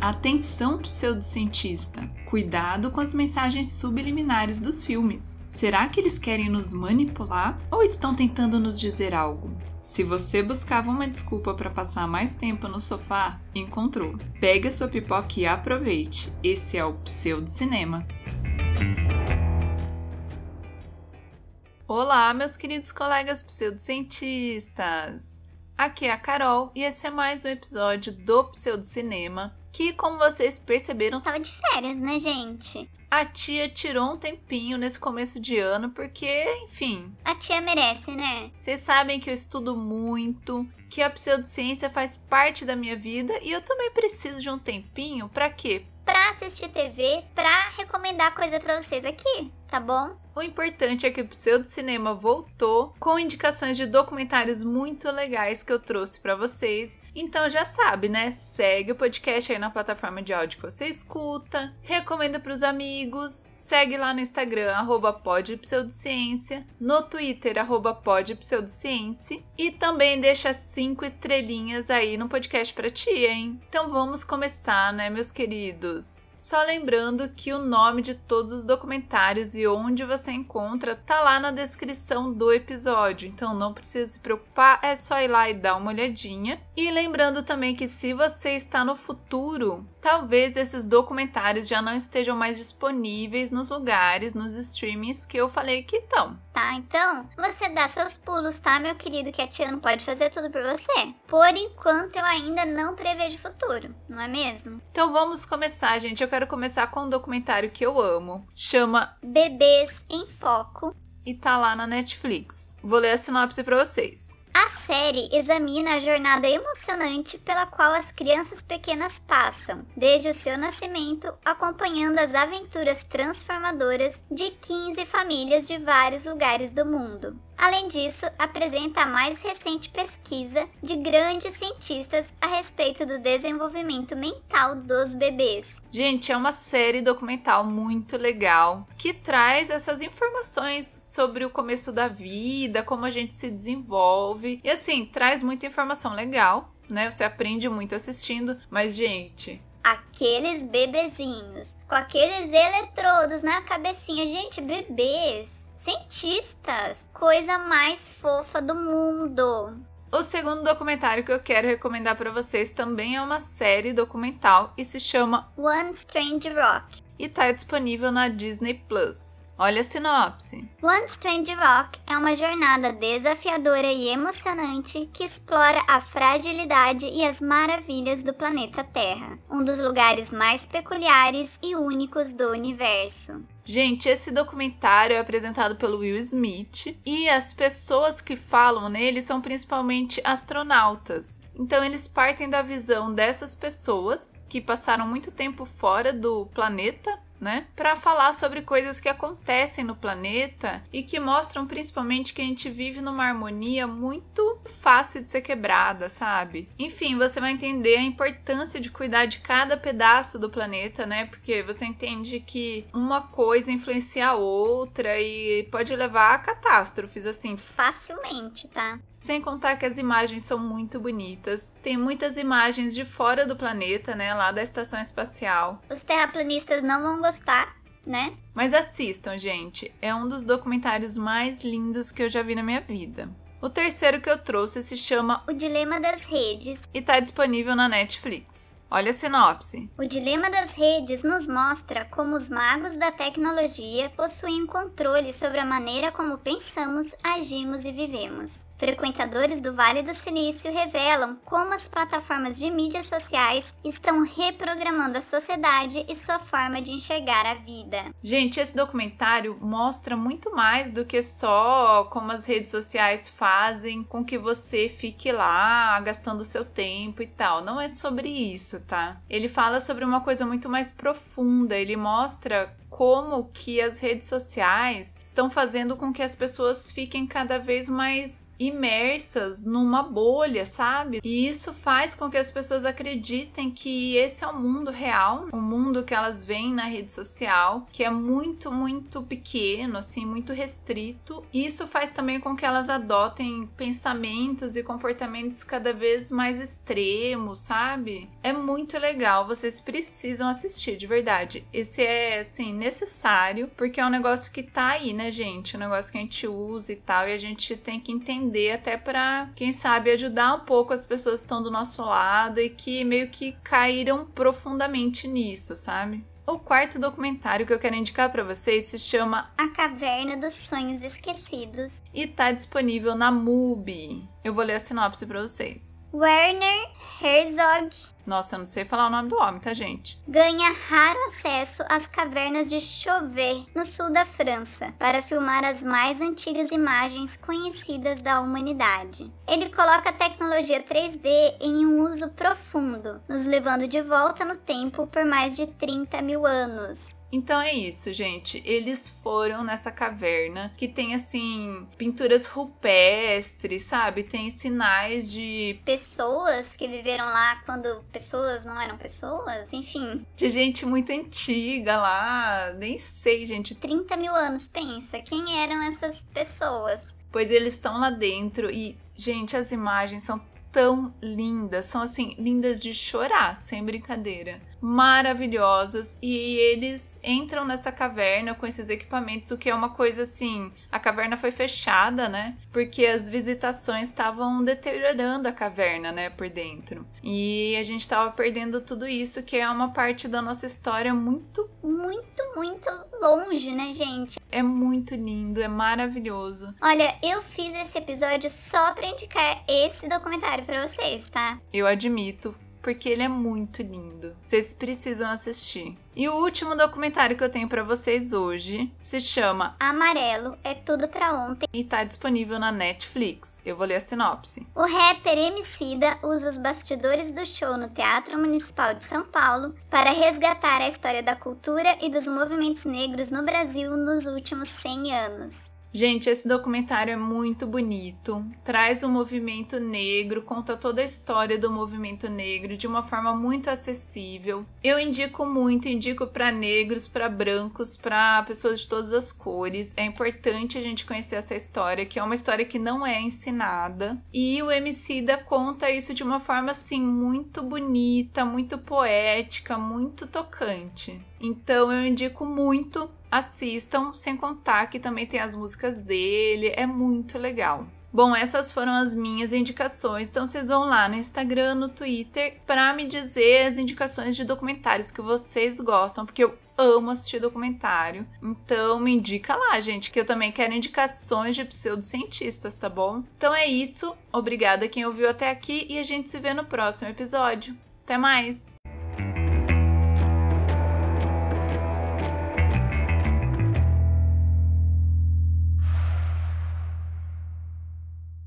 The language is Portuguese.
Atenção, pseudocientista! Cuidado com as mensagens subliminares dos filmes. Será que eles querem nos manipular ou estão tentando nos dizer algo? Se você buscava uma desculpa para passar mais tempo no sofá, encontrou. Pegue a sua pipoca e aproveite. Esse é o Pseudo Cinema. Olá, meus queridos colegas pseudocientistas! Aqui é a Carol e esse é mais um episódio do Pseudo Cinema, que, como vocês perceberam, tava de férias, né, gente? A tia tirou um tempinho nesse começo de ano porque, enfim. A tia merece, né? Vocês sabem que eu estudo muito, que a pseudociência faz parte da minha vida e eu também preciso de um tempinho para quê? Pra assistir TV, pra recomendar coisa para vocês aqui, tá bom? O importante é que o Pseudo Cinema voltou com indicações de documentários muito legais que eu trouxe para vocês. Então já sabe, né? Segue o podcast aí na plataforma de áudio que você escuta, recomenda para os amigos, segue lá no Instagram @podpseudociência, no Twitter @podpseudociência e também deixa cinco estrelinhas aí no podcast para ti, hein? Então vamos começar, né, meus queridos? Só lembrando que o nome de todos os documentários e onde você encontra tá lá na descrição do episódio, então não precisa se preocupar, é só ir lá e dar uma olhadinha. E lembrando também que se você está no futuro, talvez esses documentários já não estejam mais disponíveis nos lugares, nos streamings que eu falei que estão. Tá, então você dá seus pulos, tá, meu querido, que a tia não pode fazer tudo por você. Por enquanto eu ainda não prevejo futuro, não é mesmo? Então vamos começar, gente. Eu quero começar com um documentário que eu amo. Chama Bebês em Foco. E tá lá na Netflix. Vou ler a sinopse para vocês. A série examina a jornada emocionante pela qual as crianças pequenas passam, desde o seu nascimento, acompanhando as aventuras transformadoras de 15 famílias de vários lugares do mundo. Além disso, apresenta a mais recente pesquisa de grandes cientistas a respeito do desenvolvimento mental dos bebês. Gente, é uma série documental muito legal que traz essas informações sobre o começo da vida, como a gente se desenvolve e assim, traz muita informação legal, né? Você aprende muito assistindo, mas gente, aqueles bebezinhos com aqueles eletrodos na cabecinha, gente, bebês cientistas. Coisa mais fofa do mundo. O segundo documentário que eu quero recomendar para vocês também é uma série documental e se chama One Strange Rock e está disponível na Disney Plus. Olha a sinopse. One Strange Rock é uma jornada desafiadora e emocionante que explora a fragilidade e as maravilhas do planeta Terra, um dos lugares mais peculiares e únicos do universo. Gente, esse documentário é apresentado pelo Will Smith e as pessoas que falam nele são principalmente astronautas. Então eles partem da visão dessas pessoas que passaram muito tempo fora do planeta né? Para falar sobre coisas que acontecem no planeta e que mostram principalmente que a gente vive numa harmonia muito fácil de ser quebrada, sabe? Enfim, você vai entender a importância de cuidar de cada pedaço do planeta, né? Porque você entende que uma coisa influencia a outra e pode levar a catástrofes assim facilmente, tá? Sem contar que as imagens são muito bonitas. Tem muitas imagens de fora do planeta, né? Lá da estação espacial. Os terraplanistas não vão gostar, né? Mas assistam, gente. É um dos documentários mais lindos que eu já vi na minha vida. O terceiro que eu trouxe se chama O Dilema das Redes e está disponível na Netflix. Olha a sinopse. O dilema das redes nos mostra como os magos da tecnologia possuem controle sobre a maneira como pensamos, agimos e vivemos. Frequentadores do Vale do Silício revelam como as plataformas de mídias sociais estão reprogramando a sociedade e sua forma de enxergar a vida. Gente, esse documentário mostra muito mais do que só como as redes sociais fazem com que você fique lá gastando seu tempo e tal. Não é sobre isso, tá? Ele fala sobre uma coisa muito mais profunda. Ele mostra como que as redes sociais estão fazendo com que as pessoas fiquem cada vez mais imersas numa bolha, sabe? E isso faz com que as pessoas acreditem que esse é o mundo real, o mundo que elas veem na rede social, que é muito, muito pequeno, assim, muito restrito. E isso faz também com que elas adotem pensamentos e comportamentos cada vez mais extremos, sabe? É muito legal, vocês precisam assistir, de verdade. Esse é, assim, necessário, porque é um negócio que tá aí, né, gente? Um negócio que a gente usa e tal, e a gente tem que entender até para, quem sabe, ajudar um pouco as pessoas que estão do nosso lado e que meio que caíram profundamente nisso, sabe? O quarto documentário que eu quero indicar para vocês se chama A Caverna dos Sonhos Esquecidos e tá disponível na MUBI. Eu vou ler a sinopse para vocês. Werner Herzog. Nossa, eu não sei falar o nome do homem, tá, gente? Ganha raro acesso às cavernas de Chauvet, no sul da França, para filmar as mais antigas imagens conhecidas da humanidade. Ele coloca a tecnologia 3D em um uso profundo, nos levando de volta no tempo por mais de 30 mil anos. Então é isso, gente. Eles foram nessa caverna que tem assim pinturas rupestres, sabe? Tem sinais de pessoas que viveram lá quando pessoas não eram pessoas, enfim. De gente muito antiga lá, nem sei, gente. 30 mil anos, pensa. Quem eram essas pessoas? Pois eles estão lá dentro e, gente, as imagens são tão lindas, são assim, lindas de chorar, sem brincadeira maravilhosas e eles entram nessa caverna com esses equipamentos, o que é uma coisa assim, a caverna foi fechada, né? Porque as visitações estavam deteriorando a caverna, né, por dentro. E a gente estava perdendo tudo isso, que é uma parte da nossa história muito, muito, muito longe, né, gente? É muito lindo, é maravilhoso. Olha, eu fiz esse episódio só para indicar esse documentário para vocês, tá? Eu admito, porque ele é muito lindo. Vocês precisam assistir. E o último documentário que eu tenho para vocês hoje se chama Amarelo é tudo para ontem e tá disponível na Netflix. Eu vou ler a sinopse. O rapper Emicida usa os bastidores do show no Teatro Municipal de São Paulo para resgatar a história da cultura e dos movimentos negros no Brasil nos últimos 100 anos. Gente, esse documentário é muito bonito, traz o movimento negro, conta toda a história do movimento negro de uma forma muito acessível. Eu indico muito, indico para negros, para brancos, para pessoas de todas as cores. É importante a gente conhecer essa história, que é uma história que não é ensinada. E o MC da conta isso de uma forma assim muito bonita, muito poética, muito tocante. Então eu indico muito assistam, sem contar que também tem as músicas dele, é muito legal. Bom, essas foram as minhas indicações. Então vocês vão lá no Instagram, no Twitter, para me dizer as indicações de documentários que vocês gostam, porque eu amo assistir documentário. Então me indica lá, gente, que eu também quero indicações de pseudocientistas, tá bom? Então é isso. Obrigada quem ouviu até aqui e a gente se vê no próximo episódio. Até mais!